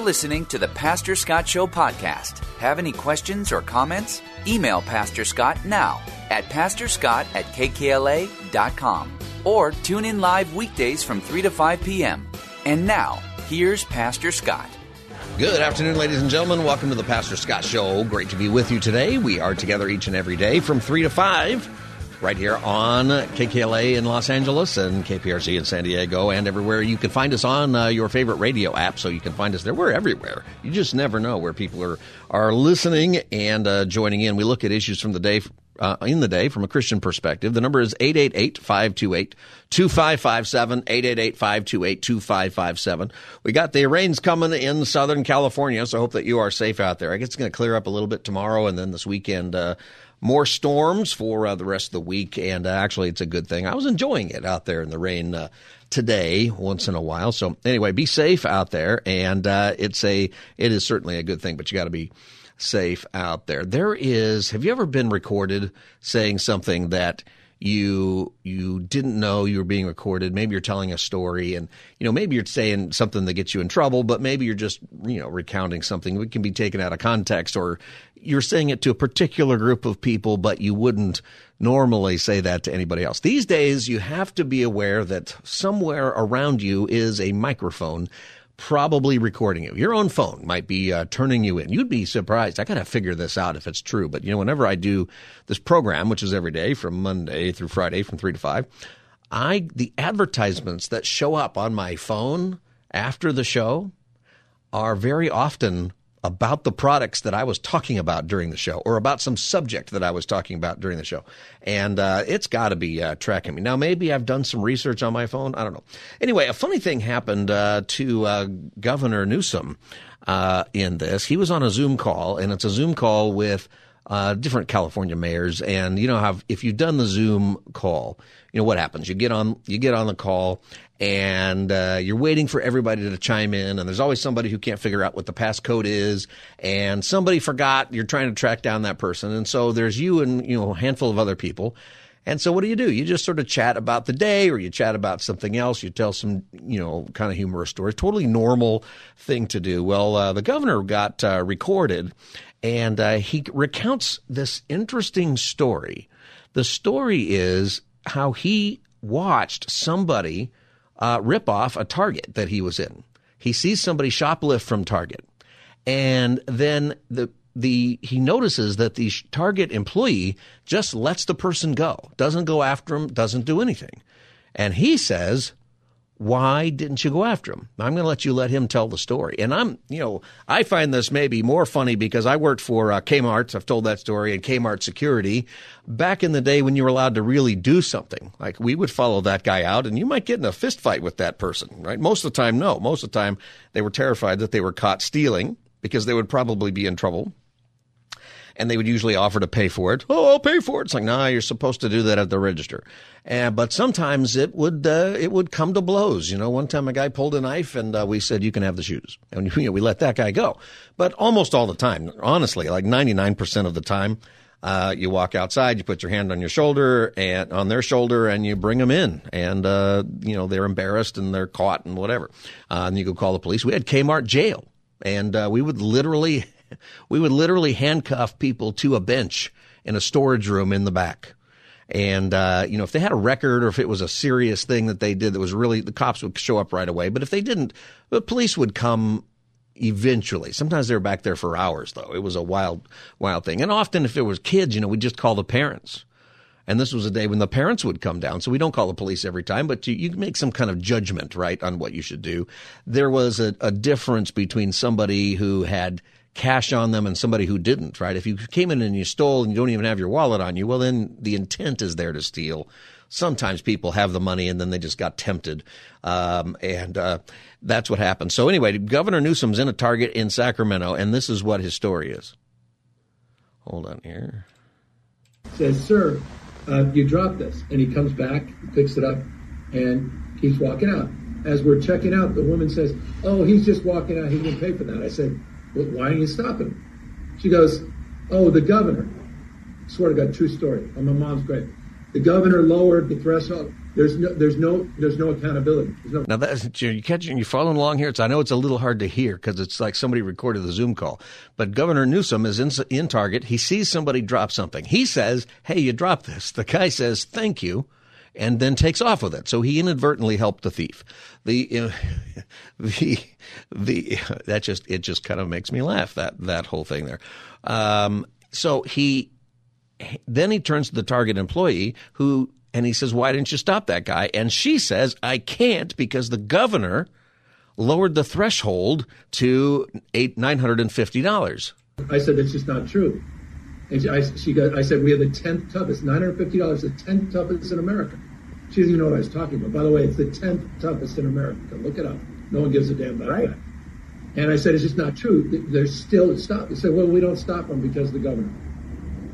Listening to the Pastor Scott Show podcast. Have any questions or comments? Email Pastor Scott now at pastorscott at kkla.com or tune in live weekdays from 3 to 5 p.m. And now, here's Pastor Scott. Good afternoon, ladies and gentlemen. Welcome to the Pastor Scott Show. Great to be with you today. We are together each and every day from 3 to 5 right here on KKLA in Los Angeles and KPRZ in San Diego and everywhere. You can find us on uh, your favorite radio app, so you can find us there. We're everywhere. You just never know where people are are listening and uh, joining in. We look at issues from the day. Uh, in the day from a Christian perspective. The number is 888-528-2557, 888-528-2557. We got the rains coming in Southern California, so I hope that you are safe out there. I guess it's going to clear up a little bit tomorrow and then this weekend uh, more storms for uh, the rest of the week, and uh, actually, it's a good thing. I was enjoying it out there in the rain uh, today, once in a while. So anyway, be safe out there, and uh, it's a it is certainly a good thing. But you got to be safe out there. There is. Have you ever been recorded saying something that? You you didn't know you were being recorded. Maybe you're telling a story, and you know maybe you're saying something that gets you in trouble, but maybe you're just you know recounting something that can be taken out of context, or you're saying it to a particular group of people, but you wouldn't normally say that to anybody else. These days, you have to be aware that somewhere around you is a microphone probably recording you. Your own phone might be uh, turning you in. You'd be surprised. I got to figure this out if it's true. But you know, whenever I do this program, which is every day from Monday through Friday from three to five, I the advertisements that show up on my phone after the show are very often about the products that I was talking about during the show or about some subject that I was talking about during the show. And uh, it's got to be uh, tracking me. Now, maybe I've done some research on my phone. I don't know. Anyway, a funny thing happened uh, to uh, Governor Newsom uh, in this. He was on a Zoom call, and it's a Zoom call with uh, different California mayors. And you know how if you've done the Zoom call, you know what happens. You get on you get on the call, and uh, you're waiting for everybody to chime in, and there's always somebody who can't figure out what the passcode is, and somebody forgot. You're trying to track down that person, and so there's you and you know a handful of other people. And so what do you do? You just sort of chat about the day or you chat about something else. You tell some, you know, kind of humorous story. Totally normal thing to do. Well, uh, the governor got uh, recorded and uh, he recounts this interesting story. The story is how he watched somebody uh, rip off a Target that he was in. He sees somebody shoplift from Target, and then the the he notices that the Target employee just lets the person go, doesn't go after him, doesn't do anything, and he says, why didn't you go after him? I'm going to let you let him tell the story. And I'm, you know, I find this maybe more funny because I worked for uh, Kmart. I've told that story and Kmart security back in the day when you were allowed to really do something. Like we would follow that guy out and you might get in a fist fight with that person, right? Most of the time, no. Most of the time they were terrified that they were caught stealing because they would probably be in trouble and they would usually offer to pay for it. Oh, I'll pay for it. It's like, nah, you're supposed to do that at the register. And, but sometimes it would, uh, it would come to blows. You know, one time a guy pulled a knife and uh, we said, you can have the shoes. And you know, we let that guy go. But almost all the time, honestly, like 99% of the time, uh, you walk outside, you put your hand on your shoulder and on their shoulder, and you bring them in, and uh, you know they're embarrassed and they're caught and whatever. Uh, and you go call the police. We had Kmart jail, and uh, we would literally we would literally handcuff people to a bench in a storage room in the back. And, uh, you know, if they had a record or if it was a serious thing that they did that was really, the cops would show up right away. But if they didn't, the police would come eventually. Sometimes they were back there for hours, though. It was a wild, wild thing. And often, if it was kids, you know, we'd just call the parents. And this was a day when the parents would come down. So we don't call the police every time, but you, you make some kind of judgment, right, on what you should do. There was a, a difference between somebody who had cash on them and somebody who didn't, right? If you came in and you stole and you don't even have your wallet on you, well, then the intent is there to steal. sometimes people have the money and then they just got tempted. Um, and uh, that's what happened. So, anyway, Governor Newsom's in a Target in Sacramento, and this is what his story is. Hold on here. Says, Sir, uh, you dropped this. And he comes back, picks it up, and keeps walking out. As we're checking out, the woman says, Oh, he's just walking out. He didn't pay for that. I said, Why didn't you stop him? She goes, Oh, the governor. I swear to God, true story. On my mom's grave. The governor lowered the threshold. There's no, there's no, there's no accountability. There's no. Now that's you're catching, you're following along here. It's I know it's a little hard to hear because it's like somebody recorded the Zoom call. But Governor Newsom is in, in Target. He sees somebody drop something. He says, "Hey, you dropped this." The guy says, "Thank you." And then takes off with it. So he inadvertently helped the thief. The the the that just it just kind of makes me laugh that that whole thing there. Um, so he then he turns to the target employee who and he says, "Why didn't you stop that guy?" And she says, "I can't because the governor lowered the threshold to eight nine hundred and fifty dollars." I said, "That's just not true." And she, I, she got, I said, we have the 10th toughest, $950, the 10th toughest in America. She doesn't even know what I was talking about. By the way, it's the 10th toughest in America. Look it up. No one gives a damn about right. that. And I said, it's just not true. There's still stop. They said, well, we don't stop them because of the governor.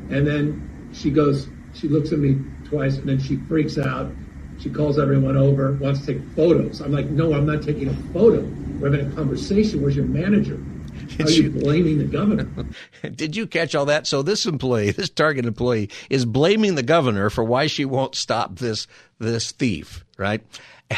And then she goes, she looks at me twice, and then she freaks out. She calls everyone over, wants to take photos. I'm like, no, I'm not taking a photo. We're having a conversation. Where's your manager? Are you blaming the governor? Did you catch all that? So this employee, this Target employee, is blaming the governor for why she won't stop this this thief, right?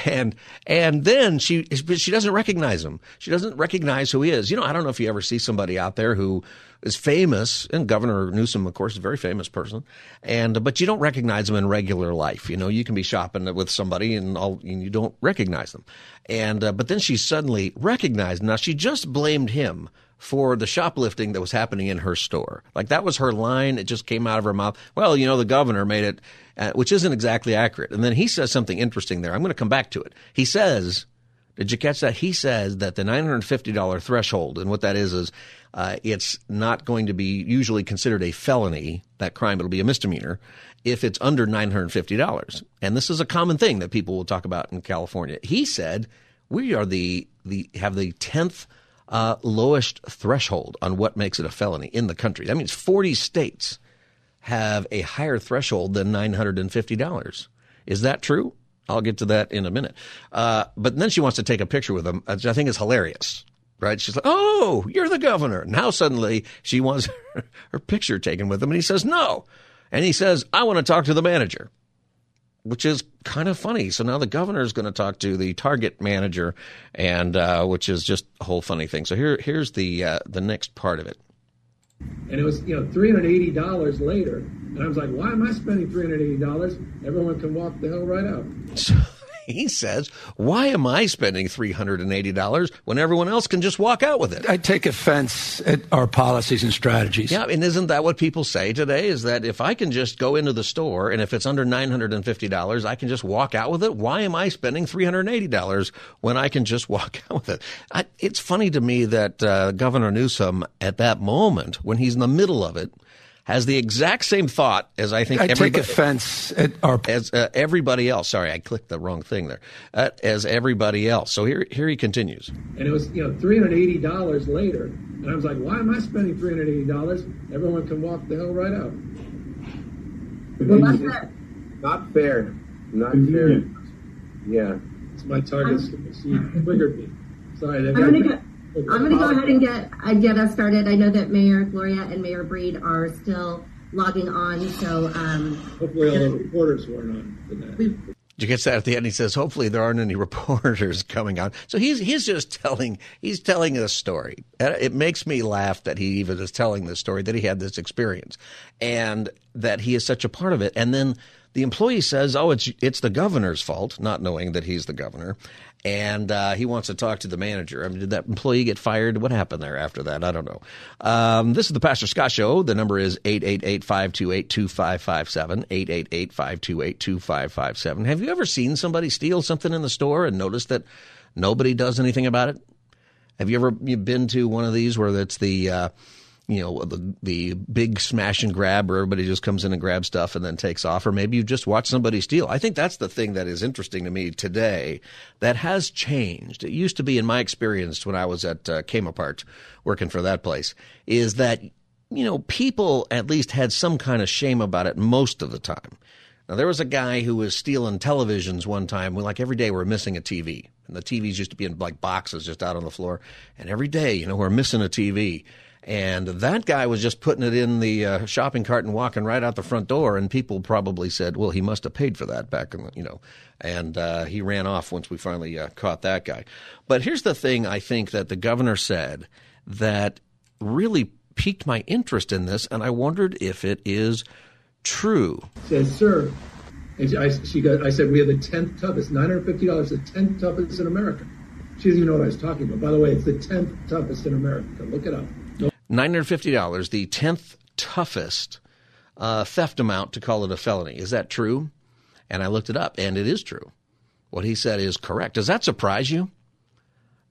And and then she she doesn't recognize him. She doesn't recognize who he is. You know, I don't know if you ever see somebody out there who is famous, and Governor Newsom, of course, is a very famous person, and but you don't recognize him in regular life. You know, you can be shopping with somebody and all, and you don't recognize them. And uh, but then she suddenly recognized. Now she just blamed him for the shoplifting that was happening in her store. Like that was her line. It just came out of her mouth. Well, you know, the governor made it, uh, which isn't exactly accurate. And then he says something interesting there. I'm going to come back to it. He says, did you catch that? He says that the $950 threshold, and what that is, is uh, it's not going to be usually considered a felony, that crime. It'll be a misdemeanor if it's under $950. And this is a common thing that people will talk about in California. He said, we are the, the, have the 10th uh, lowest threshold on what makes it a felony in the country. That means 40 states have a higher threshold than $950. Is that true? I'll get to that in a minute. Uh, but then she wants to take a picture with him, I think is hilarious. Right? She's like, "Oh, you're the governor." Now suddenly she wants her, her picture taken with him, and he says no. And he says, "I want to talk to the manager." Which is kind of funny. So now the governor is going to talk to the Target manager, and uh, which is just a whole funny thing. So here, here's the uh, the next part of it. And it was you know three hundred eighty dollars later, and I was like, why am I spending three hundred eighty dollars? Everyone can walk the hell right out. He says, Why am I spending $380 when everyone else can just walk out with it? I take offense at our policies and strategies. Yeah, and isn't that what people say today? Is that if I can just go into the store and if it's under $950, I can just walk out with it? Why am I spending $380 when I can just walk out with it? I, it's funny to me that uh, Governor Newsom, at that moment, when he's in the middle of it, has the exact same thought as I think. I take offense at our as uh, everybody else. Sorry, I clicked the wrong thing there. Uh, as everybody else. So here, here he continues. And it was you know three hundred eighty dollars later, and I was like, why am I spending three hundred eighty dollars? Everyone can walk the hell right out. Well, that's not, not fair. Not fair. Yeah. It's my target. She triggered me. Sorry. I'm gonna go. I'm going to go ahead and get uh, get us started. I know that Mayor Gloria and Mayor Breed are still logging on, so um, hopefully all the reporters weren't on for that. Did you get that at the end? He says, "Hopefully there aren't any reporters coming on." So he's he's just telling he's telling a story. It makes me laugh that he even is telling this story that he had this experience and that he is such a part of it. And then the employee says, "Oh, it's it's the governor's fault," not knowing that he's the governor and uh, he wants to talk to the manager. I mean, did that employee get fired? What happened there after that? I don't know. Um, this is the Pastor Scott Show. The number is 888-528-2557, 888-528-2557. Have you ever seen somebody steal something in the store and noticed that nobody does anything about it? Have you ever been to one of these where it's the uh, you know the the big smash and grab where everybody just comes in and grabs stuff and then takes off. Or maybe you just watch somebody steal. I think that's the thing that is interesting to me today that has changed. It used to be in my experience when i was at uh, Kmart working for that place is that you know people at least had some kind of shame about it most of the time. Now there was a guy who was stealing televisions one time We like every day we're missing a tv and the tvs used to be in like boxes just out on the floor. And every day you know we're missing a tv and that guy was just putting it in the uh, shopping cart and walking right out the front door. And people probably said, well, he must have paid for that back in the, you know, and uh, he ran off once we finally uh, caught that guy. But here's the thing I think that the governor said that really piqued my interest in this. And I wondered if it is true. Says, sir, and I, she got, I said, we have the 10th toughest, $950, the 10th toughest in America. She doesn't even know what I was talking about. By the way, it's the 10th toughest in America. Look it up. $950, the 10th toughest uh, theft amount to call it a felony. Is that true? And I looked it up, and it is true. What he said is correct. Does that surprise you?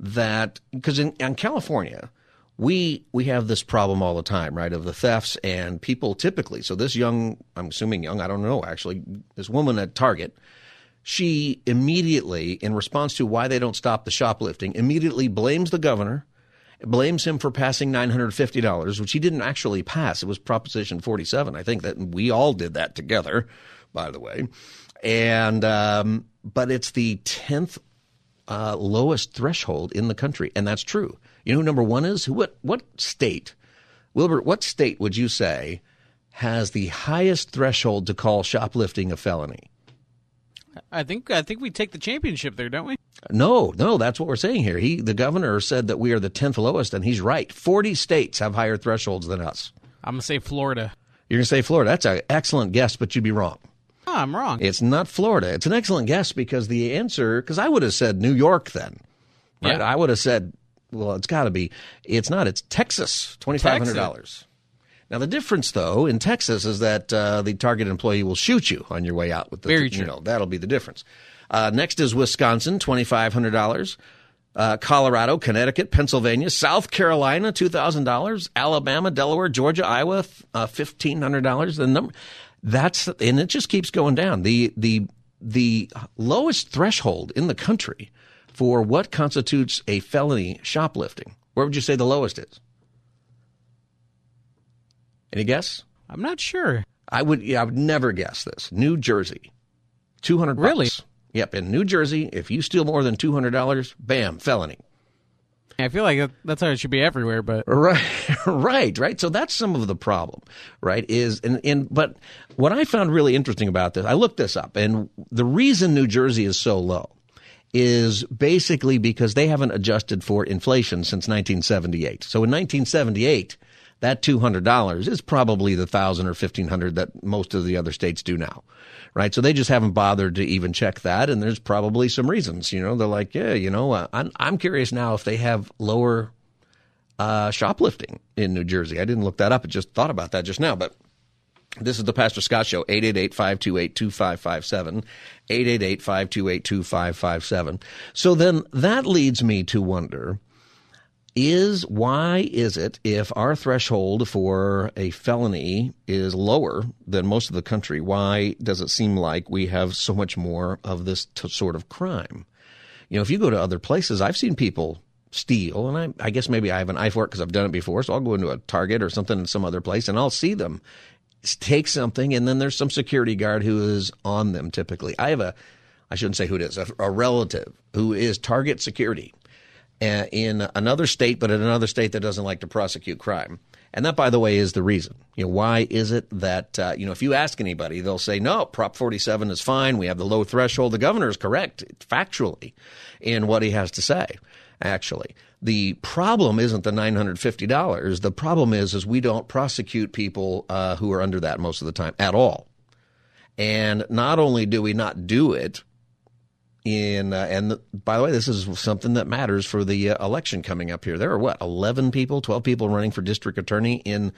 That because in, in California, we we have this problem all the time, right? Of the thefts and people typically. So this young, I'm assuming young, I don't know actually, this woman at Target, she immediately, in response to why they don't stop the shoplifting, immediately blames the governor blames him for passing $950, which he didn't actually pass. It was Proposition 47. I think that we all did that together, by the way. And, um, but it's the 10th uh, lowest threshold in the country. And that's true. You know who number one is? What, what state, Wilbert, what state would you say has the highest threshold to call shoplifting a felony? I think I think we take the championship there, don't we? No, no, that's what we're saying here. He, the governor, said that we are the tenth lowest, and he's right. Forty states have higher thresholds than us. I'm gonna say Florida. You're gonna say Florida. That's an excellent guess, but you'd be wrong. Oh, I'm wrong. It's not Florida. It's an excellent guess because the answer, because I would have said New York then. Right? Yeah. I would have said, well, it's got to be. It's not. It's Texas. Twenty five hundred dollars. Now the difference, though, in Texas is that uh, the target employee will shoot you on your way out with the. Very true. You know that'll be the difference. Uh, next is Wisconsin, twenty five hundred dollars. Uh, Colorado, Connecticut, Pennsylvania, South Carolina, two thousand dollars. Alabama, Delaware, Georgia, Iowa, uh, fifteen hundred dollars. The number that's and it just keeps going down. The the the lowest threshold in the country for what constitutes a felony shoplifting. Where would you say the lowest is? Any guess? I'm not sure. I would. Yeah, I would never guess this. New Jersey, two hundred. Really? Yep. In New Jersey, if you steal more than two hundred dollars, bam, felony. I feel like that's how it should be everywhere, but right, right, right. So that's some of the problem, right? Is and, and but what I found really interesting about this, I looked this up, and the reason New Jersey is so low is basically because they haven't adjusted for inflation since 1978. So in 1978 that $200 is probably the 1000 or 1500 that most of the other states do now. Right. So they just haven't bothered to even check that. And there's probably some reasons, you know, they're like, yeah, you know, uh, I'm, I'm curious now if they have lower uh, shoplifting in New Jersey. I didn't look that up. I just thought about that just now, but this is the Pastor Scott Show, 888-528-2557, 888-528-2557. So then that leads me to wonder, is why is it if our threshold for a felony is lower than most of the country why does it seem like we have so much more of this t- sort of crime? You know if you go to other places i've seen people steal and I, I guess maybe i have an eye for it because i've done it before so i'll go into a target or something in some other place and i'll see them take something and then there's some security guard who is on them typically. I have a i shouldn't say who it is a, a relative who is target security in another state, but in another state that doesn't like to prosecute crime. And that, by the way, is the reason. You know, why is it that, uh, you know, if you ask anybody, they'll say, no, Prop 47 is fine. We have the low threshold. The governor is correct factually in what he has to say, actually. The problem isn't the $950. The problem is, is we don't prosecute people uh, who are under that most of the time at all. And not only do we not do it, in uh, and the, by the way this is something that matters for the uh, election coming up here. There are what 11 people 12 people running for district attorney in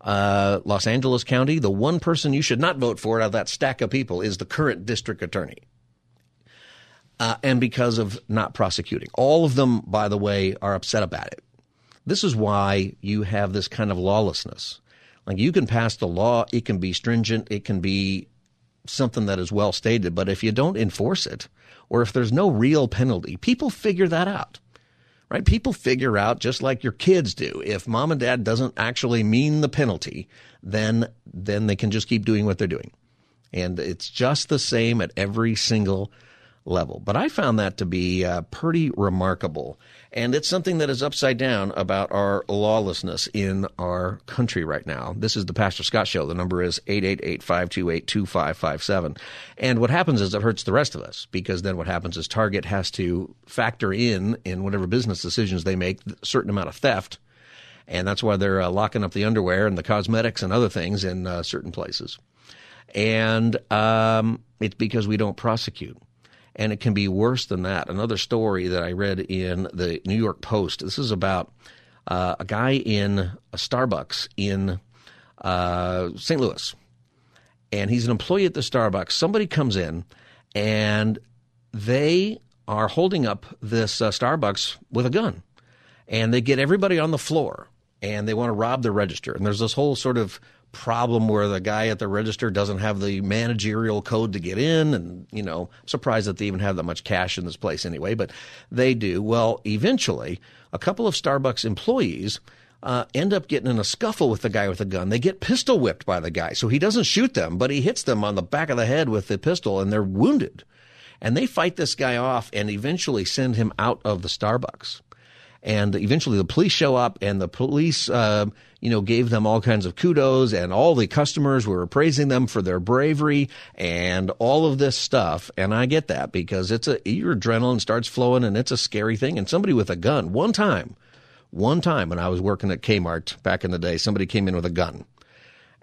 uh, Los Angeles County? The one person you should not vote for out of that stack of people is the current district attorney. Uh, and because of not prosecuting. All of them by the way are upset about it. This is why you have this kind of lawlessness. Like you can pass the law, it can be stringent, it can be something that is well stated, but if you don't enforce it, or if there's no real penalty, people figure that out. Right? People figure out just like your kids do. If mom and dad doesn't actually mean the penalty, then then they can just keep doing what they're doing. And it's just the same at every single level. But I found that to be uh, pretty remarkable. And it's something that is upside down about our lawlessness in our country right now. This is the Pastor Scott Show. The number is 888-528-2557. And what happens is it hurts the rest of us because then what happens is Target has to factor in, in whatever business decisions they make, a certain amount of theft. And that's why they're uh, locking up the underwear and the cosmetics and other things in uh, certain places. And um, it's because we don't prosecute and it can be worse than that. Another story that I read in the New York Post. This is about uh, a guy in a Starbucks in uh, St. Louis, and he's an employee at the Starbucks. Somebody comes in, and they are holding up this uh, Starbucks with a gun, and they get everybody on the floor, and they want to rob the register. And there's this whole sort of problem where the guy at the register doesn't have the managerial code to get in. And you know surprised that they even have that much cash in this place anyway but they do. Well eventually a couple of starbucks employees uh, end up getting in a scuffle with the guy with the gun. They get pistol whipped by the guy. So he doesn't shoot them but he hits them on the back of the head with the pistol and they're wounded. And they fight this guy off and eventually send him out of the starbucks and eventually the police show up and the police uh, you know gave them all kinds of kudos and all the customers were praising them for their bravery and all of this stuff. And i get that because it's a your adrenaline starts flowing and it's a scary thing. And somebody with a gun one time one time when i was working at kmart back in the day somebody came in with a gun.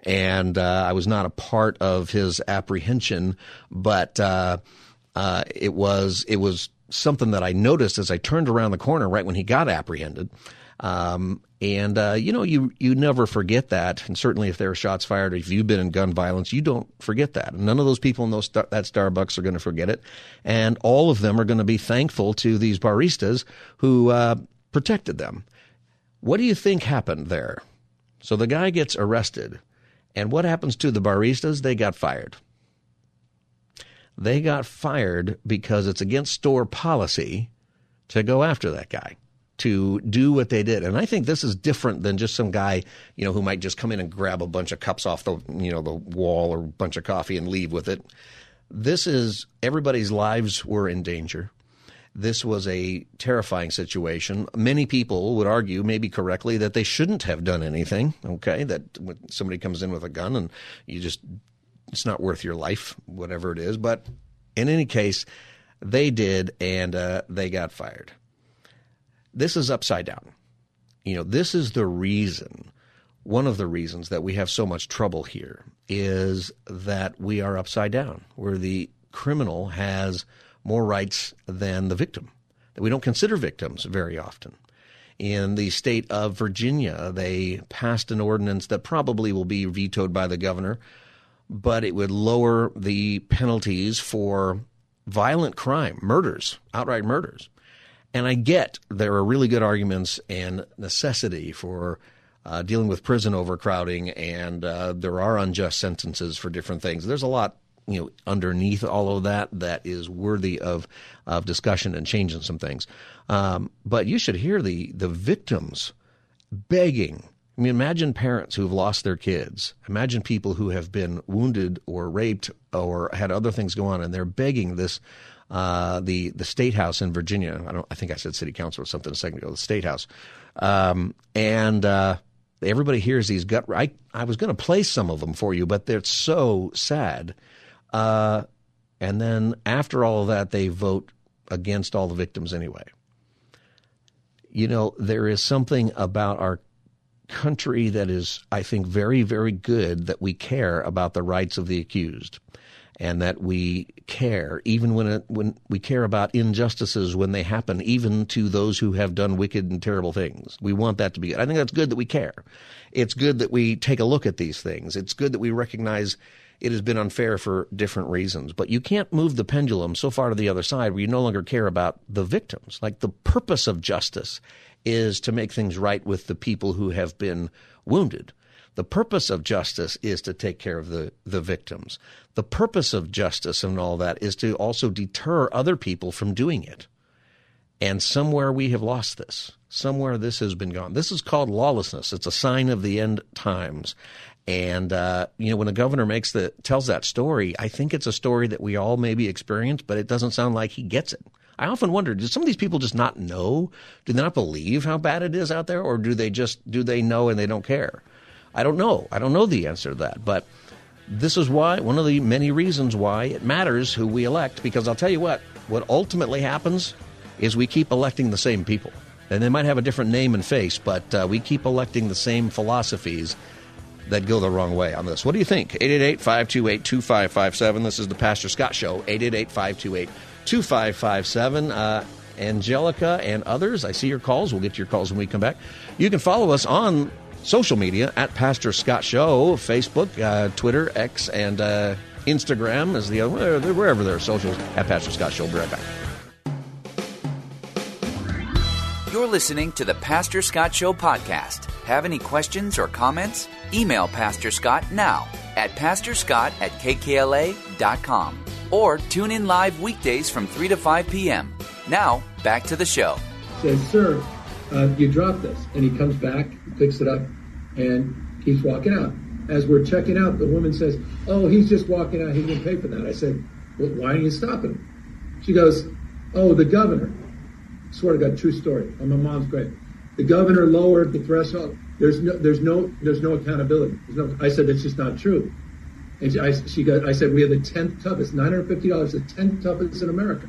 And uh, I was not a part of his apprehension, but uh, uh, it was it was something that I noticed as I turned around the corner right when he got apprehended. Um, and uh, you know, you you never forget that. And certainly, if there are shots fired, if you've been in gun violence, you don't forget that. None of those people in those that Starbucks are going to forget it. And all of them are going to be thankful to these baristas who uh, protected them. What do you think happened there? So the guy gets arrested, and what happens to the baristas? They got fired. They got fired because it's against store policy to go after that guy to do what they did. And I think this is different than just some guy, you know, who might just come in and grab a bunch of cups off the, you know, the wall or a bunch of coffee and leave with it. This is everybody's lives were in danger. This was a terrifying situation. Many people would argue, maybe correctly, that they shouldn't have done anything. Okay, that somebody comes in with a gun and you just it's not worth your life, whatever it is. But in any case, they did, and uh, they got fired. This is upside down. You know, this is the reason. One of the reasons that we have so much trouble here is that we are upside down, where the criminal has more rights than the victim. That we don't consider victims very often. In the state of Virginia, they passed an ordinance that probably will be vetoed by the governor but it would lower the penalties for violent crime, murders, outright murders. And I get there are really good arguments and necessity for uh, dealing with prison overcrowding, and uh, there are unjust sentences for different things. There's a lot, you know, underneath all of that that is worthy of of discussion and changing some things. Um, but you should hear the the victims begging I mean, imagine parents who have lost their kids. Imagine people who have been wounded or raped or had other things go on, and they're begging this uh, the the state house in Virginia. I don't. I think I said city council or something a second ago. The state house, um, and uh, everybody hears these gut. I I was going to play some of them for you, but they're so sad. Uh, and then after all of that, they vote against all the victims anyway. You know, there is something about our country that is, I think, very, very good that we care about the rights of the accused and that we care even when it, when we care about injustices when they happen even to those who have done wicked and terrible things. We want that to be good. I think that's good that we care. It's good that we take a look at these things. It's good that we recognize it has been unfair for different reasons. But you can't move the pendulum so far to the other side where you no longer care about the victims. Like the purpose of justice is to make things right with the people who have been wounded. The purpose of justice is to take care of the, the victims. The purpose of justice and all that is to also deter other people from doing it. And somewhere we have lost this. Somewhere this has been gone. This is called lawlessness. It's a sign of the end times. And uh, you know, when the governor makes the tells that story, I think it's a story that we all maybe experience, but it doesn't sound like he gets it. I often wonder, do some of these people just not know? Do they not believe how bad it is out there, or do they just do they know and they don't care? I don't know. I don't know the answer to that, but this is why one of the many reasons why it matters who we elect. Because I'll tell you what, what ultimately happens is we keep electing the same people, and they might have a different name and face, but uh, we keep electing the same philosophies that go the wrong way on this. What do you think? 888 528 2557. This is the Pastor Scott Show. 888 528 2557. Uh, Angelica and others, I see your calls. We'll get to your calls when we come back. You can follow us on social media at Pastor Scott Show, Facebook, uh, Twitter, X, and uh, Instagram is the other, wherever there are socials at Pastor Scott Show. We'll be right back. You're listening to the Pastor Scott Show podcast. Have any questions or comments? Email Pastor Scott now at pastorscott at kkla.com or tune in live weekdays from 3 to 5 p.m. Now, back to the show. Says, Sir, uh, you dropped this. And he comes back, picks it up, and keeps walking out. As we're checking out, the woman says, Oh, he's just walking out. He didn't pay for that. I said, well, Why are you stopping him? She goes, Oh, the governor. I swear to God, true story. On my mom's grave. The governor lowered the threshold. There's no, there's no, there's no accountability. There's no, I said, That's just not true. And she, I, she got, I said, we have the 10th toughest, $950, the 10th toughest in America.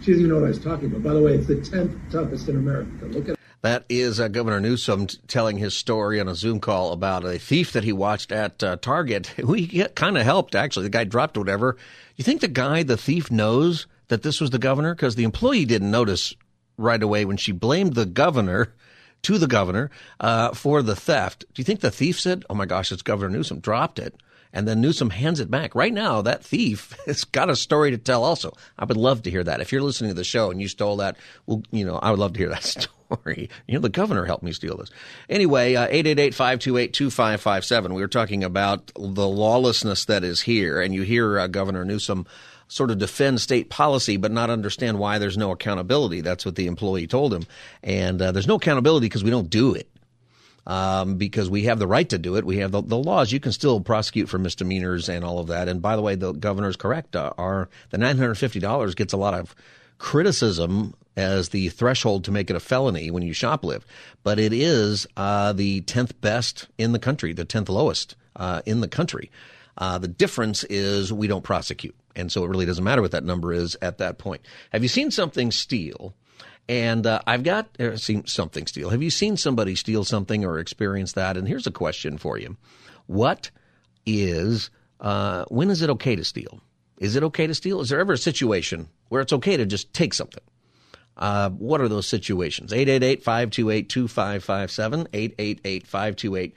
She doesn't even know what I was talking about. By the way, it's the 10th toughest in America. Look at that is uh, Governor Newsom t- telling his story on a Zoom call about a thief that he watched at uh, Target. We kind of helped, actually. The guy dropped whatever. You think the guy, the thief, knows that this was the governor? Because the employee didn't notice right away when she blamed the governor to the governor uh, for the theft. Do you think the thief said, oh my gosh, it's Governor Newsom, dropped it? and then Newsom hands it back. Right now, that thief has got a story to tell. Also, I would love to hear that. If you're listening to the show and you stole that, well, you know, I would love to hear that story. You know, the governor helped me steal this. Anyway, uh, eight eight eight five two eight two five five seven. We were talking about the lawlessness that is here, and you hear uh, Governor Newsom sort of defend state policy but not understand why there's no accountability. That's what the employee told him. And uh, there's no accountability because we don't do it um, because we have the right to do it. We have the, the, laws. You can still prosecute for misdemeanors and all of that. And by the way, the governor is correct. Uh, our the nine hundred fifty dollars gets a lot of criticism as the threshold to make it a felony when you shoplift, but it is uh, the tenth best in the country, the tenth lowest uh, in the country. Uh, the difference is we don't prosecute, and so it really doesn't matter what that number is at that point. Have you seen something steal? And uh, I've got uh, seen something steal. Have you seen somebody steal something or experience that? And here's a question for you: What is uh, when is it okay to steal? Is it okay to steal? Is there ever a situation where it's okay to just take something? Uh, what are those situations? 888-528-2557,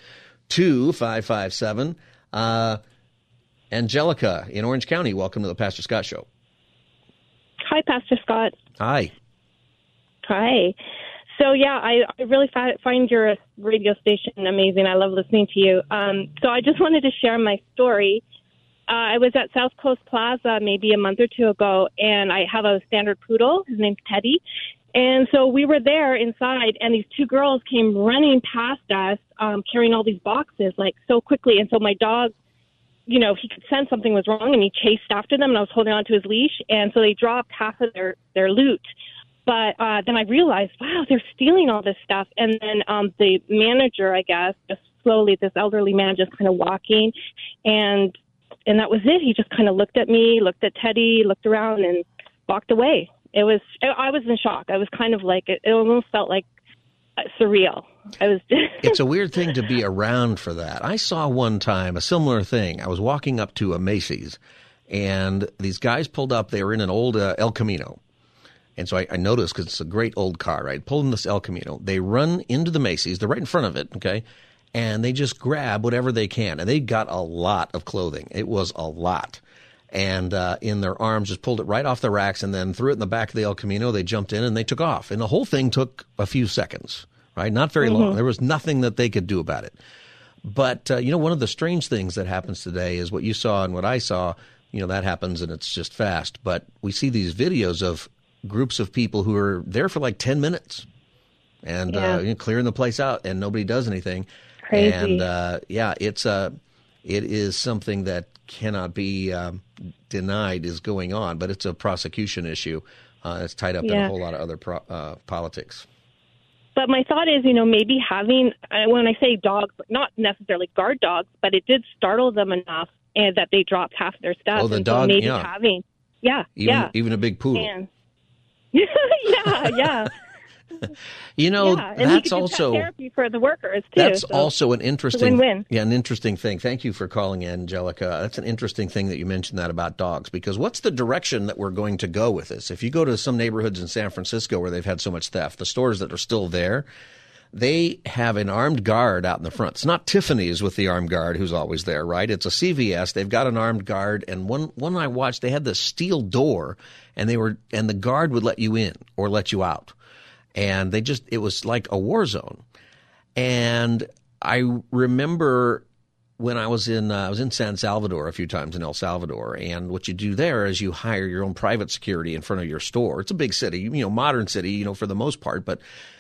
888-528-2557. Uh, Angelica in Orange County, welcome to the Pastor Scott Show. Hi, Pastor Scott. Hi. Hi. So yeah, I, I really fi- find your radio station amazing. I love listening to you. Um, so I just wanted to share my story. Uh, I was at South Coast Plaza maybe a month or two ago, and I have a standard poodle. His name's Teddy. And so we were there inside, and these two girls came running past us, um, carrying all these boxes like so quickly. And so my dog, you know, he could sense something was wrong, and he chased after them. And I was holding onto his leash, and so they dropped half of their their loot. But uh, then I realized, wow, they're stealing all this stuff. And then um, the manager, I guess, just slowly, this elderly man just kind of walking, and and that was it. He just kind of looked at me, looked at Teddy, looked around, and walked away. It was I was in shock. I was kind of like it, it almost felt like surreal. I was. it's a weird thing to be around for that. I saw one time a similar thing. I was walking up to a Macy's, and these guys pulled up. They were in an old uh, El Camino, and so I, I noticed because it's a great old car, right? Pulled in this El Camino. They run into the Macy's. They're right in front of it, okay? and they just grab whatever they can. And they got a lot of clothing. It was a lot. And uh, in their arms, just pulled it right off the racks and then threw it in the back of the El Camino. They jumped in and they took off. And the whole thing took a few seconds, right? Not very long. There was nothing that they could do about it. But, uh, you know, one of the strange things that happens today is what you saw and what I saw. You know, that happens and it's just fast. But we see these videos of groups of people who are there for like 10 minutes and Yeah. uh, you know, clearing the place out and nobody does anything. Crazy. And uh, yeah, it's uh, it is something that cannot be um, denied is going on, but it's a prosecution issue. Uh, it's tied up in a whole lot of other pro- uh, politics. But my thought is, you know, maybe having when I say dogs, not necessarily guard dogs, but it did startle them enough and that they dropped half their stuff. Oh, the and so dog, maybe yeah. having, yeah, Even yeah, even a big poodle. and yeah, yeah, you know, yeah. That's also therapy for the workers too. That's so also an interesting, win-win. yeah, an interesting thing. Thank you for calling, Angelica. That's an interesting thing that you mentioned that about dogs because what's the direction that we're going to go with this? If you go to some neighborhoods in San Francisco where they've had so much theft, the stores that are still there, they have an armed guard out in the front. It's not Tiffany's with the armed guard who's always there, right? It's a CVS. They've got an armed guard, and one one I watched, they had this steel door, and they were and the guard would let you in or let you out, and they just it was like a war zone. And I remember when I was in uh, I was in San Salvador a few times in El Salvador, and what you do there is you hire your own private security in front of your store. It's a big city, you know, modern city, you know, for the most part, but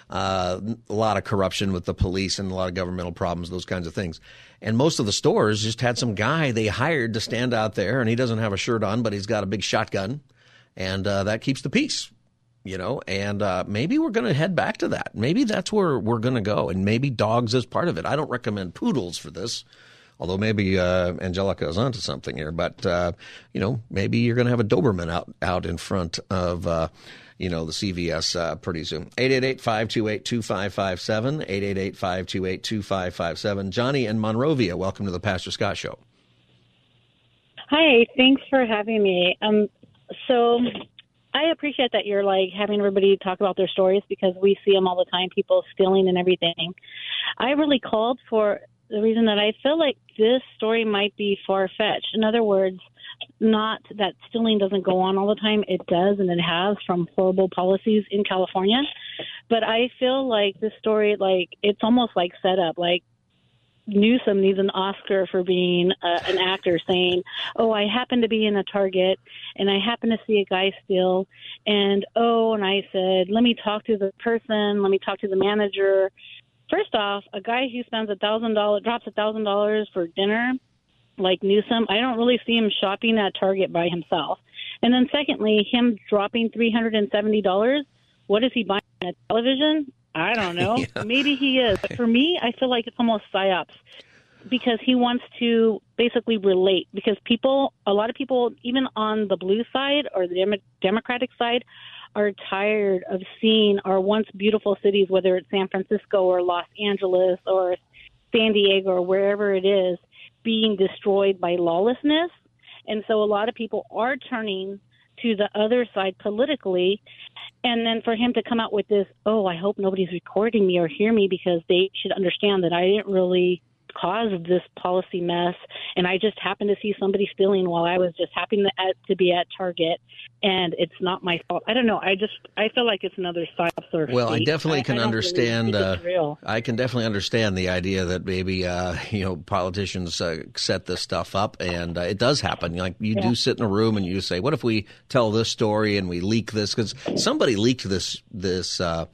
uh, a lot of corruption with the police and a lot of governmental problems, those kinds of things. And most of the stores just had some guy they hired to stand out there, and he doesn't have a shirt on, but he's got a big shotgun, and uh, that keeps the peace you know and uh, maybe we're going to head back to that. Maybe that's where we're going to go and maybe dogs is part of it. I don't recommend poodles for this although maybe uh, angelica is onto something here but uh, you know maybe you're going to have a doberman out out in front of uh, you know the cvs uh, pretty soon. 888-528-2557 888-528-2557 johnny and monrovia welcome to the pastor scott show. Hi, thanks for having me. Um, so I appreciate that you're like having everybody talk about their stories because we see them all the time, people stealing and everything. I really called for the reason that I feel like this story might be far fetched. In other words, not that stealing doesn't go on all the time. It does, and it has from horrible policies in California. But I feel like this story, like it's almost like set up. Like Newsom needs an Oscar for being uh, an actor saying, "Oh, I happen to be in a Target and I happen to see a guy steal, and oh, and I said, let me talk to the person, let me talk to the manager." First off, a guy who spends a thousand dollars drops a thousand dollars for dinner, like Newsom, I don't really see him shopping at Target by himself. And then secondly, him dropping three hundred and seventy dollars. What is he buying? A television? I don't know. Yeah. Maybe he is. But for me, I feel like it's almost psyops because he wants to basically relate. Because people, a lot of people, even on the blue side or the Demo- Democratic side, are tired of seeing our once beautiful cities, whether it's San Francisco or Los Angeles or San Diego or wherever it is, being destroyed by lawlessness. And so a lot of people are turning to the other side politically. And then for him to come out with this, oh, I hope nobody's recording me or hear me because they should understand that I didn't really cause this policy mess and I just happened to see somebody stealing while I was just happening to, at, to be at Target and it's not my fault. I don't know. I just I feel like it's another psyops or Well, I definitely can I really understand. uh. I can definitely understand the idea that maybe uh, you know politicians uh, set this stuff up, and uh, it does happen. Like you Yeah. do sit in a room and you say, "What if we tell this story and we leak this?" Because somebody leaked this this uh,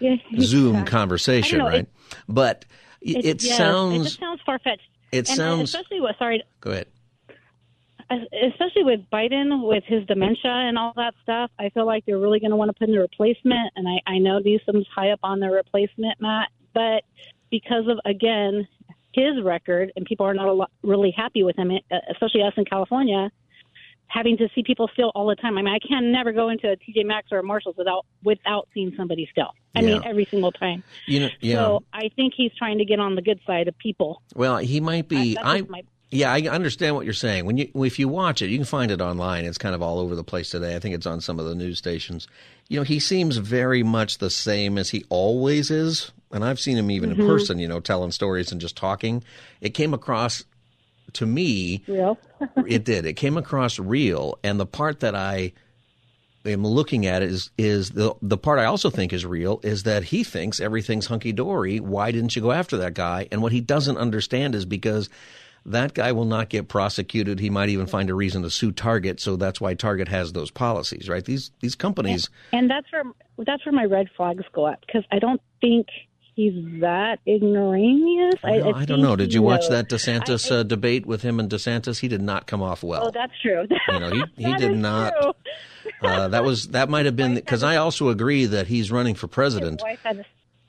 Yeah, Zoom exactly. conversation, I right? but it, it yes, It sounds. just sounds far fetched. It and sounds- especially with sorry, Go ahead. especially with Biden with his dementia and all that stuff. I feel like they're really going to want to put in a replacement, and I, I know Newsom's high up on the replacement, Matt, but because of again his record, and people are not a lot, really happy with him, especially us in California. Having to see people steal all the time. I mean, I can never go into a TJ Maxx or a Marshalls without without seeing somebody steal. I mean, every single time. You know, yeah. So I think he's trying to get on the good side of people. Well, he might be. That's I, yeah, I understand what you're saying. When you if you watch it, you can find it online. It's kind of all over the place today. I think it's on some of the news stations. You know, he seems very much the same as he always is. and I've seen him even Mhm. in person, you know, telling stories and just talking. It came across to me Real. it did. It came across real, and the part that I am looking at is is the the part I also think is real is that he thinks everything's hunky dory. Why didn't you go after that guy? And what he doesn't understand is because that guy will not get prosecuted. He might even find a reason to sue Target. So that's why Target has those policies, right? These these companies. And that's where that's where my red flags go up because I don't think he's that ignoramus. I, Well, I, don't know. Did you watch that DeSantis uh, debate with him and DeSantis? He did not come off well. Oh, that's true. You know, he, he did not. Uh, that was that might have been because I also agree that he's running for president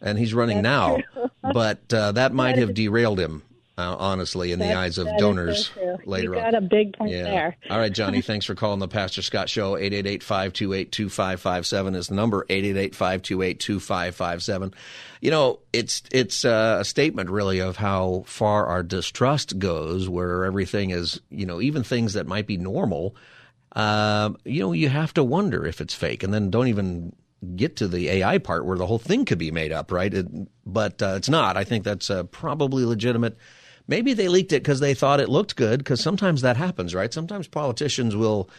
and he's running That's now, but uh, that might have derailed him. Uh, honestly, in the eyes of donors so later you on. got a big point Yeah. there. All right, Johnny, thanks for calling the Pastor Scott Show. 888-528-2557 is the number, 888-528-2557. You know, it's it's uh, a statement really of how far our distrust goes where everything is, you know, even things that might be normal, um, you know, you have to wonder if it's fake and then don't even get to the AI part where the whole thing could be made up, right? It, but uh, it's not. I think that's uh, probably legitimate. Maybe they leaked it because they thought it looked good, because sometimes that happens, right? Sometimes politicians will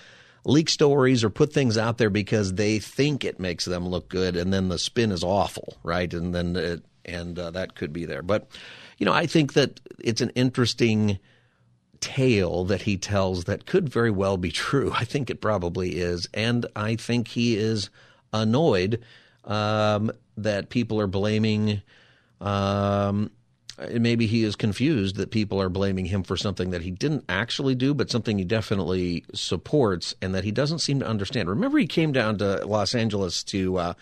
leak stories or put things out there because they think it makes them look good, and then the spin is awful, right? And then it, and uh, that could be there. But you know, I think that it's an interesting tale that he tells that could very well be true. I think it probably is, and I think he is annoyed um, that people are blaming. Um, maybe he is confused that people are blaming him for something that he didn't actually do, but something he definitely supports, and that he doesn't seem to understand. Remember, he came down to Los Angeles to, uh,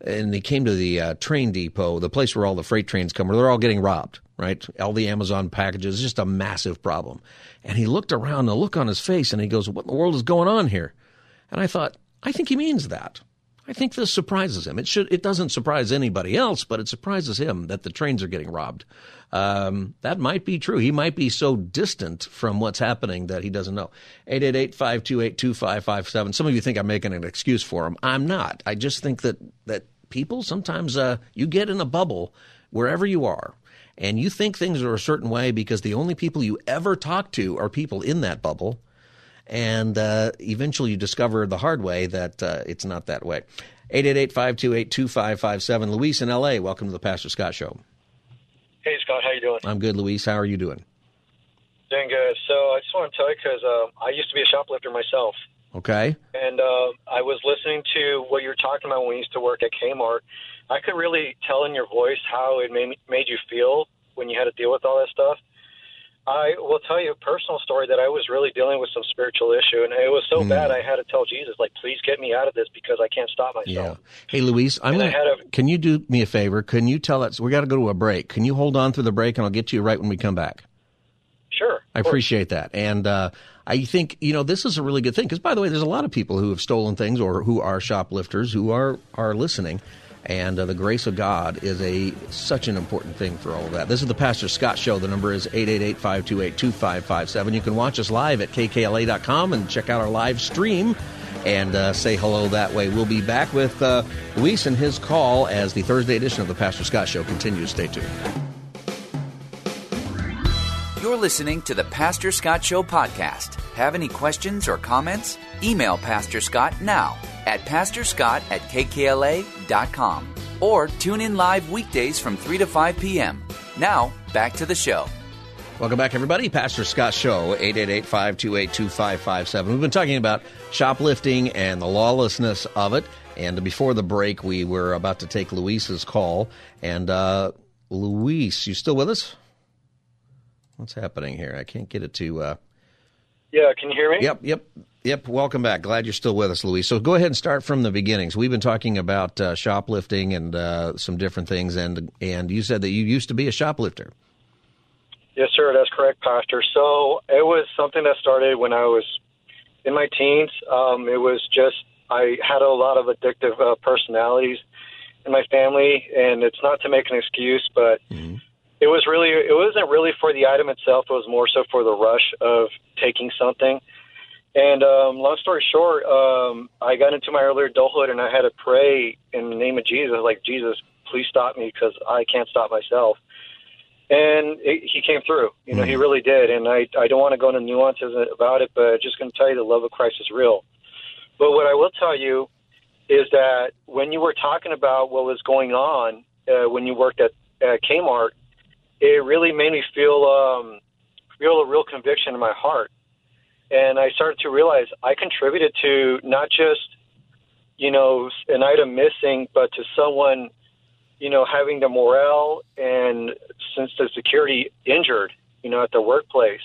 and he came to the uh, train depot, the place where all the freight trains come, where they're all getting robbed, right? All the Amazon packages, just a massive problem. And he looked around, the look on his face, and he goes, "What in the world is going on here?" And I thought, I think he means that. I think this surprises him. It should. It doesn't surprise anybody else, but it surprises him that the trains are getting robbed. Um, that might be true. He might be so distant from what's happening that he doesn't know. 888-528-2557. Some of you think I'm making an excuse for him. I'm not. I just think that that people sometimes uh, you get in a bubble wherever you are, and you think things are a certain way because the only people you ever talk to are people in that bubble and uh, eventually you discover the hard way that uh, it's not that way. 888-528-2557. Luis in L.A., welcome to the Pastor Scott Show. Hey Scott, how you doing? I'm good, Luis. How are you doing? Doing good. So I just want to tell you because uh, I used to be a shoplifter myself, Okay. and uh, I was listening to what you were talking about when we used to work at Kmart. I could really tell in your voice how it made made you feel when you had to deal with all that stuff. I will tell you a personal story that I was really dealing with some spiritual issue, and it was so Hmm. bad I had to tell Jesus, like, please get me out of this because I can't stop myself. Yeah. Hey, Luis, I'm And gonna, a- can you do me a favor? Can you tell us, we got to go to a break. Can you hold on through the break and I'll get to you right when we come back? Sure. I appreciate that. And uh, I think, you know, this is a really good thing because, by the way, there's a lot of people who have stolen things or who are shoplifters who are, are listening. And uh, the grace of God is a such an important thing for all of that. This is the Pastor Scott Show. The number is 888-528-2557. You can watch us live at kkla.com and check out our live stream and uh, say hello that way. We'll be back with uh, Luis and his call as the Thursday edition of the Pastor Scott Show continues. Stay tuned. You're listening to the Pastor Scott Show podcast. Have any questions or comments? Email Pastor Scott now at pastorscott at kkla.com or tune in live weekdays from 3 to 5 p.m. Now, back to the show. Welcome back, everybody. Pastor Scott Show, 888-528-2557. We've been talking about shoplifting and the lawlessness of it. And before the break, we were about to take Luis's call. And uh, Luis, you still with us? What's happening here? I can't get it to... Uh... Yeah, can you hear me? Yep, yep, yep. Welcome back. Glad you're still with us, Luis. So go ahead and start from the beginnings. We've been talking about uh, shoplifting and uh, some different things, and and you said that you used to be a shoplifter. Yes, sir. That's correct, Pastor. So it was something that started when I was in my teens. Um, it was just I had a lot of addictive uh, personalities in my family, and it's not to make an excuse, but it was really it wasn't really for the item itself. It was more so for the rush of taking something. And um, long story short, um, I got into my early adulthood, and I had to pray in the name of Jesus, like Jesus, please stop me because I can't stop myself. And it, he came through. You know, he really did. And I I don't want to go into nuances about it, but just going to tell you the love of Christ is real. But what I will tell you is that when you were talking about what was going on uh, when you worked at, at Kmart, it really made me feel um, feel a real conviction in my heart, and I started to realize I contributed to not just you know an item missing, but to someone you know having the morale and since the security injured, you know, at the workplace.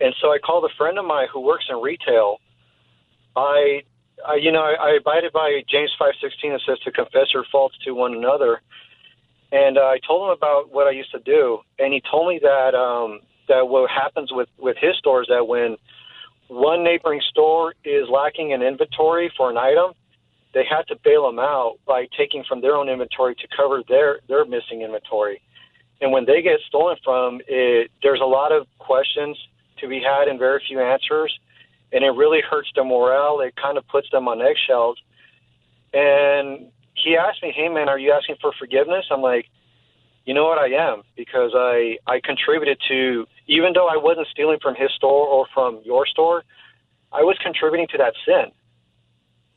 And so I called a friend of mine who works in retail. I I, you know, I, I abided by James five sixteen. It says to confess your faults to one another. And uh, I told him about what I used to do, and he told me that um, that what happens with with his store is that when one neighboring store is lacking in inventory for an item, they have to bail them out by taking from their own inventory to cover their their missing inventory. And when they get stolen from, it, there's a lot of questions to be had and very few answers and it really hurts their morale. It kind of puts them on eggshells. And he asked me, "Hey, man, are you asking for forgiveness?" I'm like, "You know what? I am because I I contributed to even though I wasn't stealing from his store or from your store, I was contributing to that sin,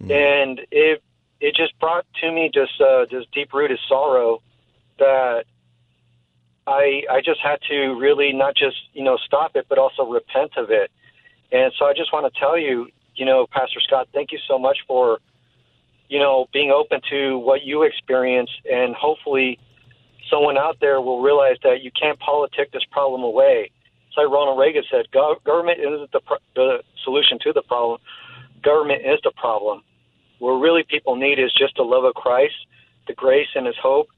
mm. and it it just brought to me just uh, this deep rooted sorrow that." I I just had to really not just you know stop it, but also repent of it and so I just want to tell you, you know, Pastor Scott, thank you so much for, you know, being open to what you experience, and hopefully, someone out there will realize that you can't politic this problem away. It's like Ronald Reagan said: government isn't the pro- the solution to the problem. Government is the problem. What really people need is just the love of Christ, the grace and His hope,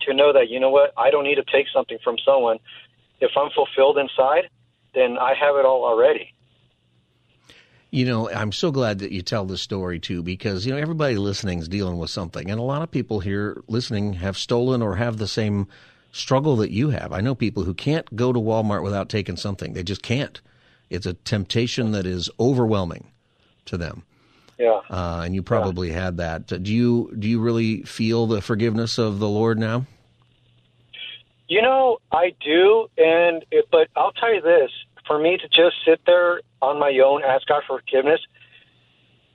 to know that you know what I don't need to take something from someone. If I'm fulfilled inside, then I have it all already. You know, I'm so glad that you tell this story too, because you know everybody listening is dealing with something, and a lot of people here listening have stolen or have the same struggle that you have. I know people who can't go to Walmart without taking something; they just can't. It's a temptation that is overwhelming to them. Yeah, uh, and you probably yeah. had that. Do you do you really feel the forgiveness of the Lord now? You know, I do, and it, but I'll tell you this: for me to just sit there on my own, ask God for forgiveness,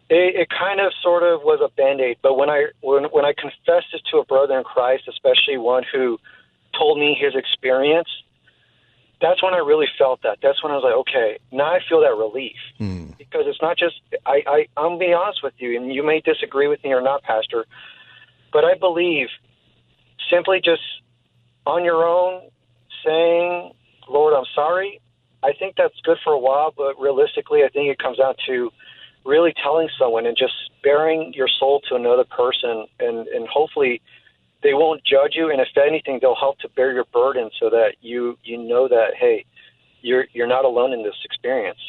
it, it kind of sort of was a band aid. But when I when when I confessed it to a brother in Christ, especially one who told me his experience, that's when I really felt that. That's when I was like, okay, now I feel that relief mm. because it's not just I, I. I'm being honest with you, and you may disagree with me or not, Pastor, but I believe simply just on your own saying, Lord, I'm sorry. I think that's good for a while, but realistically, I think it comes down to really telling someone and just sparing your soul to another person, and and hopefully they won't judge you, and if anything, they'll help to bear your burden so that you you know that hey, you're you're not alone in this experience.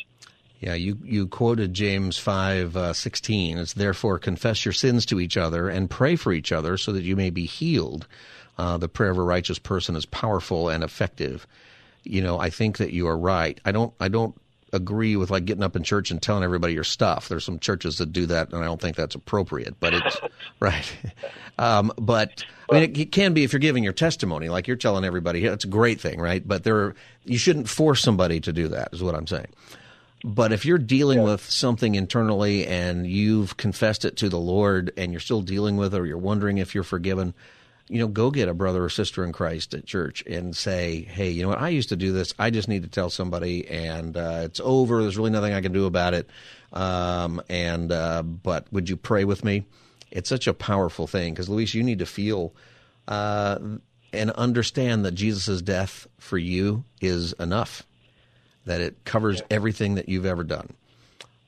Yeah, you, you quoted James five uh, sixteen. It's therefore confess your sins to each other and pray for each other so that you may be healed. Uh, the prayer of a righteous person is powerful and effective you know, I think that you are right. I don't, I don't agree with like getting up in church and telling everybody your stuff. There's some churches that do that, and I don't think that's appropriate. But it's right. Um, but I mean, it, it, can be if you're giving your testimony, like you're telling everybody. It's a great thing, right? But there, you shouldn't force somebody to do that. Is what I'm saying. But if you're dealing yeah. with something internally and you've confessed it to the Lord and you're still dealing with it, or you're wondering if you're forgiven, you know, go get a brother or sister in Christ at church and say, hey, you know what? I used to do this. I just need to tell somebody, and uh, it's over. There's really nothing I can do about it. Um, and uh, but would you pray with me? It's such a powerful thing because Luis, you need to feel uh, and understand that Jesus' death for you is enough. That it covers everything that you've ever done.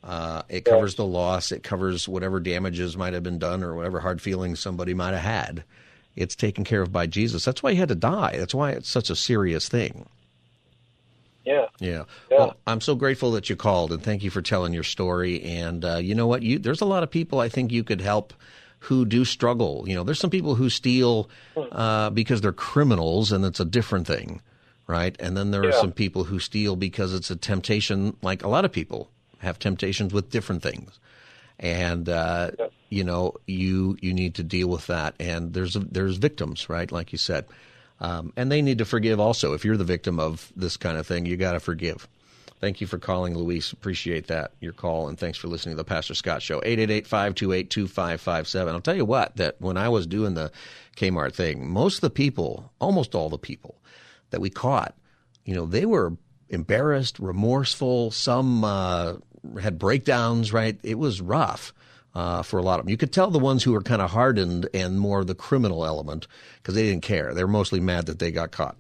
Uh, it covers the loss. It covers whatever damages might have been done or whatever hard feelings somebody might have had it's taken care of by Jesus. That's why he had to die. That's why it's such a serious thing. Yeah. Yeah. yeah. Well, I'm so grateful that you called and thank you for telling your story. And uh, you know what? You there's a lot of people I think you could help who do struggle. You know, there's some people who steal uh, because they're criminals, and it's a different thing, right? And then there yeah. are some people who steal because it's a temptation. Like a lot of people have temptations with different things, and uh, yeah you know, you you need to deal with that. And there's there's victims, right? Like you said, um, and they need to forgive also. If you're the victim of this kind of thing, you got to forgive. Thank you for calling, Luis. Appreciate that, your call, and thanks for listening to the Pastor Scott Show. 888-528-2557. I'll tell you what, that when I was doing the Kmart thing, most of the people, almost all the people that we caught, you know, they were embarrassed, remorseful. Some uh, had breakdowns, right? It was rough. Uh, for a lot of them. You could tell the ones who were kind of hardened and more the criminal element because they didn't care. They were mostly mad that they got caught.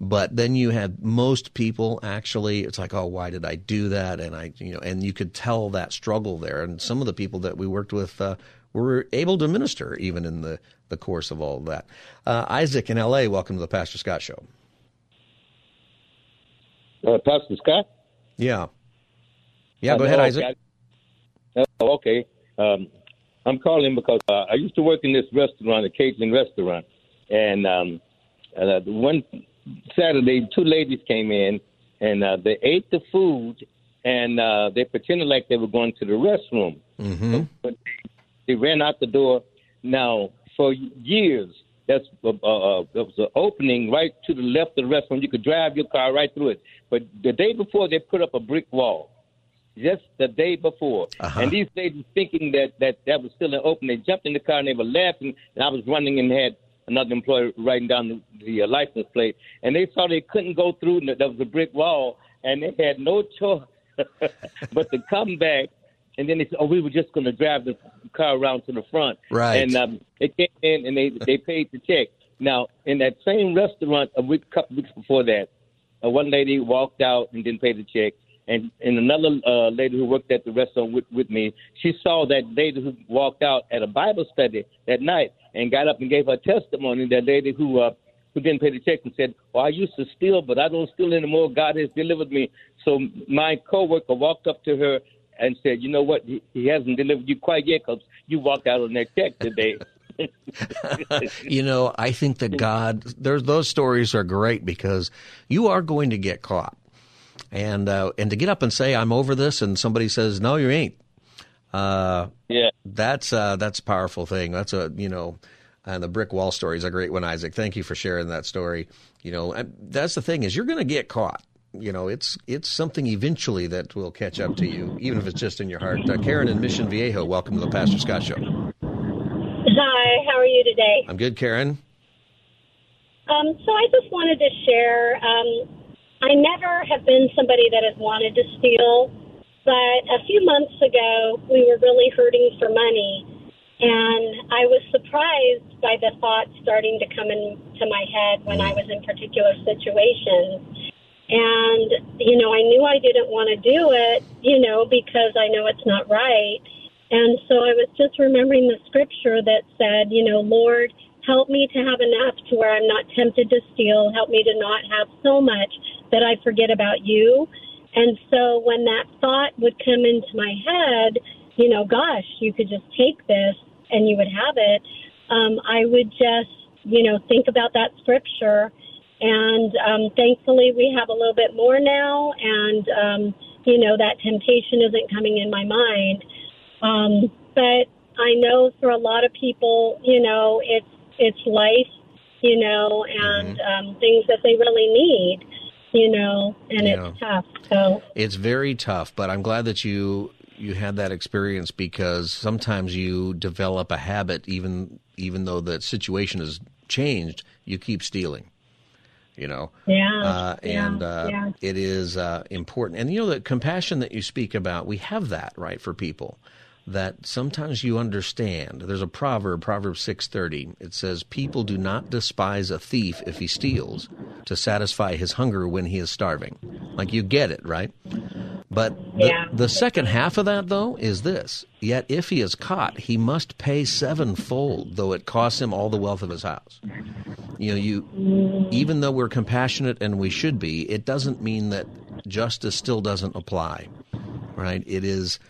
But then you had most people actually, it's like, oh, why did I do that? And I, you know, and you could tell that struggle there. And some of the people that we worked with uh, were able to minister even in the, the course of all of that. Uh, Isaac in LA, welcome to the Pastor Scott Show. Uh, Pastor Scott? Yeah. Yeah, go ahead, Isaac. Oh, okay. Um, I'm calling because uh, I used to work in this restaurant, a Cajun restaurant, and um, uh, one Saturday, two ladies came in and uh, they ate the food and uh, they pretended like they were going to the restroom. Mm-hmm. But they, they ran out the door. Now, for years, that's uh, uh, there was an opening right to the left of the restroom. You could drive your car right through it. But the day before, they put up a brick wall. Just the day before, Uh-huh. and these ladies thinking that that that was still an open, they jumped in the car and they were laughing. And I was running and had another employee writing down the, the uh, license plate, and they saw they couldn't go through. And there was a brick wall, and they had no choice but to come back. And then they said, "Oh, we were just going to drive the car around to the front." Right. And um, they came in and they they paid the check. Now, in that same restaurant, a week, couple weeks before that, uh, one lady walked out and didn't pay the check. And, and another uh, lady who worked at the restaurant with, with me, she saw that lady who walked out at a Bible study that night and got up and gave her testimony. That lady who uh, who didn't pay the check and said, "Well, I used to steal, but I don't steal anymore. God has delivered me." So my coworker walked up to her and said, "You know what? He, he hasn't delivered you quite yet because you walked out on that check today." you know, I think that God, there's those stories are great because you are going to get caught, and uh, and to get up and say I'm over this, and somebody says no, you ain't. Uh, yeah, that's uh, that's a powerful thing. That's a you know, and the brick wall story is a great one, Isaac. Thank you for sharing that story. You know, and that's the thing is you're going to get caught. You know, it's it's something eventually that will catch up to you, even if it's just in your heart. Uh, Karen in Mission Viejo, welcome to the Pastor Scott Show. Hi, how are you today? I'm good, Karen. Um, so I just wanted to share. Um, I never have been somebody that has wanted to steal, but a few months ago we were really hurting for money, and I was surprised by the thoughts starting to come into my head when I was in particular situations. And, you know, I knew I didn't want to do it, you know, because I know it's not right. And so I was just remembering the scripture that said, you know, Lord, help me to have enough to where I'm not tempted to steal. Help me to not have so much that I forget about you. And so when that thought would come into my head, you know, gosh, you could just take this and you would have it, um, I would just, you know, think about that scripture. And um, thankfully, we have a little bit more now, and, um, you know, that temptation isn't coming in my mind. Um, but I know for a lot of people, you know, it's it's life, you know, and um, things that they really need, you know, and Yeah. it's tough. So It's very tough, but I'm glad that you you had that experience because sometimes you develop a habit even even though the situation has changed, you keep stealing. You know, Yeah, uh, yeah, and uh, yeah. it is uh, important. And you know, the compassion that you speak about, we have that right for people. That sometimes you understand. There's a proverb, Proverb six thirty. It says, "People do not despise a thief if he steals, to satisfy his hunger when he is starving." Like you get it, right? But the, Yeah. the second half of that, though, is this. Yet if he is caught, he must pay sevenfold, though it costs him all the wealth of his house. You know, you even though we're compassionate and we should be, it doesn't mean that justice still doesn't apply. Right? It is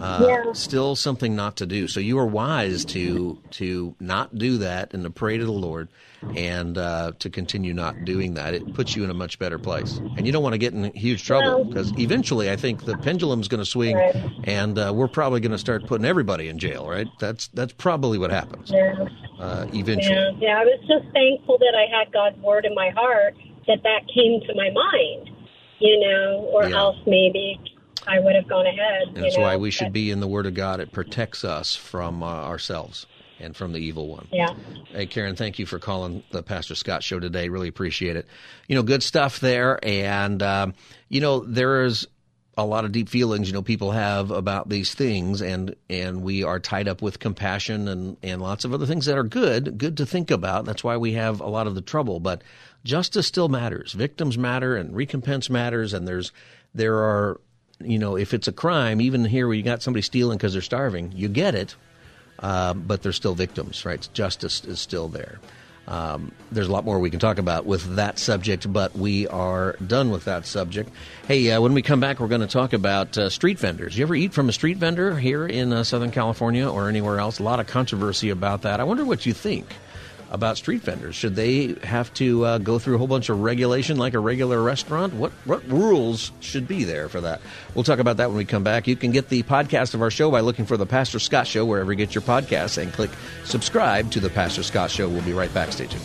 Uh, Yeah. Still something not to do. So you are wise to to not do that and to pray to the Lord and uh, to continue not doing that. It puts you in a much better place. And you don't want to get in huge trouble because eventually I think the pendulum's going to swing Right. and uh, we're probably going to start putting everybody in jail, right? That's that's probably what happens Yeah. uh, eventually. Yeah, yeah. I was just thankful that I had God's word in my heart that that came to my mind, you know, or Yeah. else maybe I would have gone ahead. And that's know, why we should but- be in the Word of God. It protects us from uh, ourselves and from the evil one. Yeah. Hey, Karen, thank you for calling the Pastor Scott Show today. Really appreciate it. You know, good stuff there. And, um, you know, there's a lot of deep feelings, you know, people have about these things. And, and we are tied up with compassion and, and lots of other things that are good, good to think about. That's why we have a lot of the trouble. But justice still matters. Victims matter and recompense matters. And there's, there are, you know, if it's a crime, even here where you got somebody stealing because they're starving, you get it, uh, but they're still victims, right? Justice is still there. Um, there's a lot more we can talk about with that subject, but we are done with that subject. Hey, uh, when we come back, we're going to talk about uh, street vendors. You ever eat from a street vendor here in uh, Southern California or anywhere else? A lot of controversy about that. I wonder what you think about street vendors. Should they have to uh, go through a whole bunch of regulation like a regular restaurant? What what rules should be there for that? We'll talk about that when we come back. You can get the podcast of our show by looking for the Pastor Scott Show wherever you get your podcasts and click subscribe to the Pastor Scott Show. We'll be right back. Stay tuned.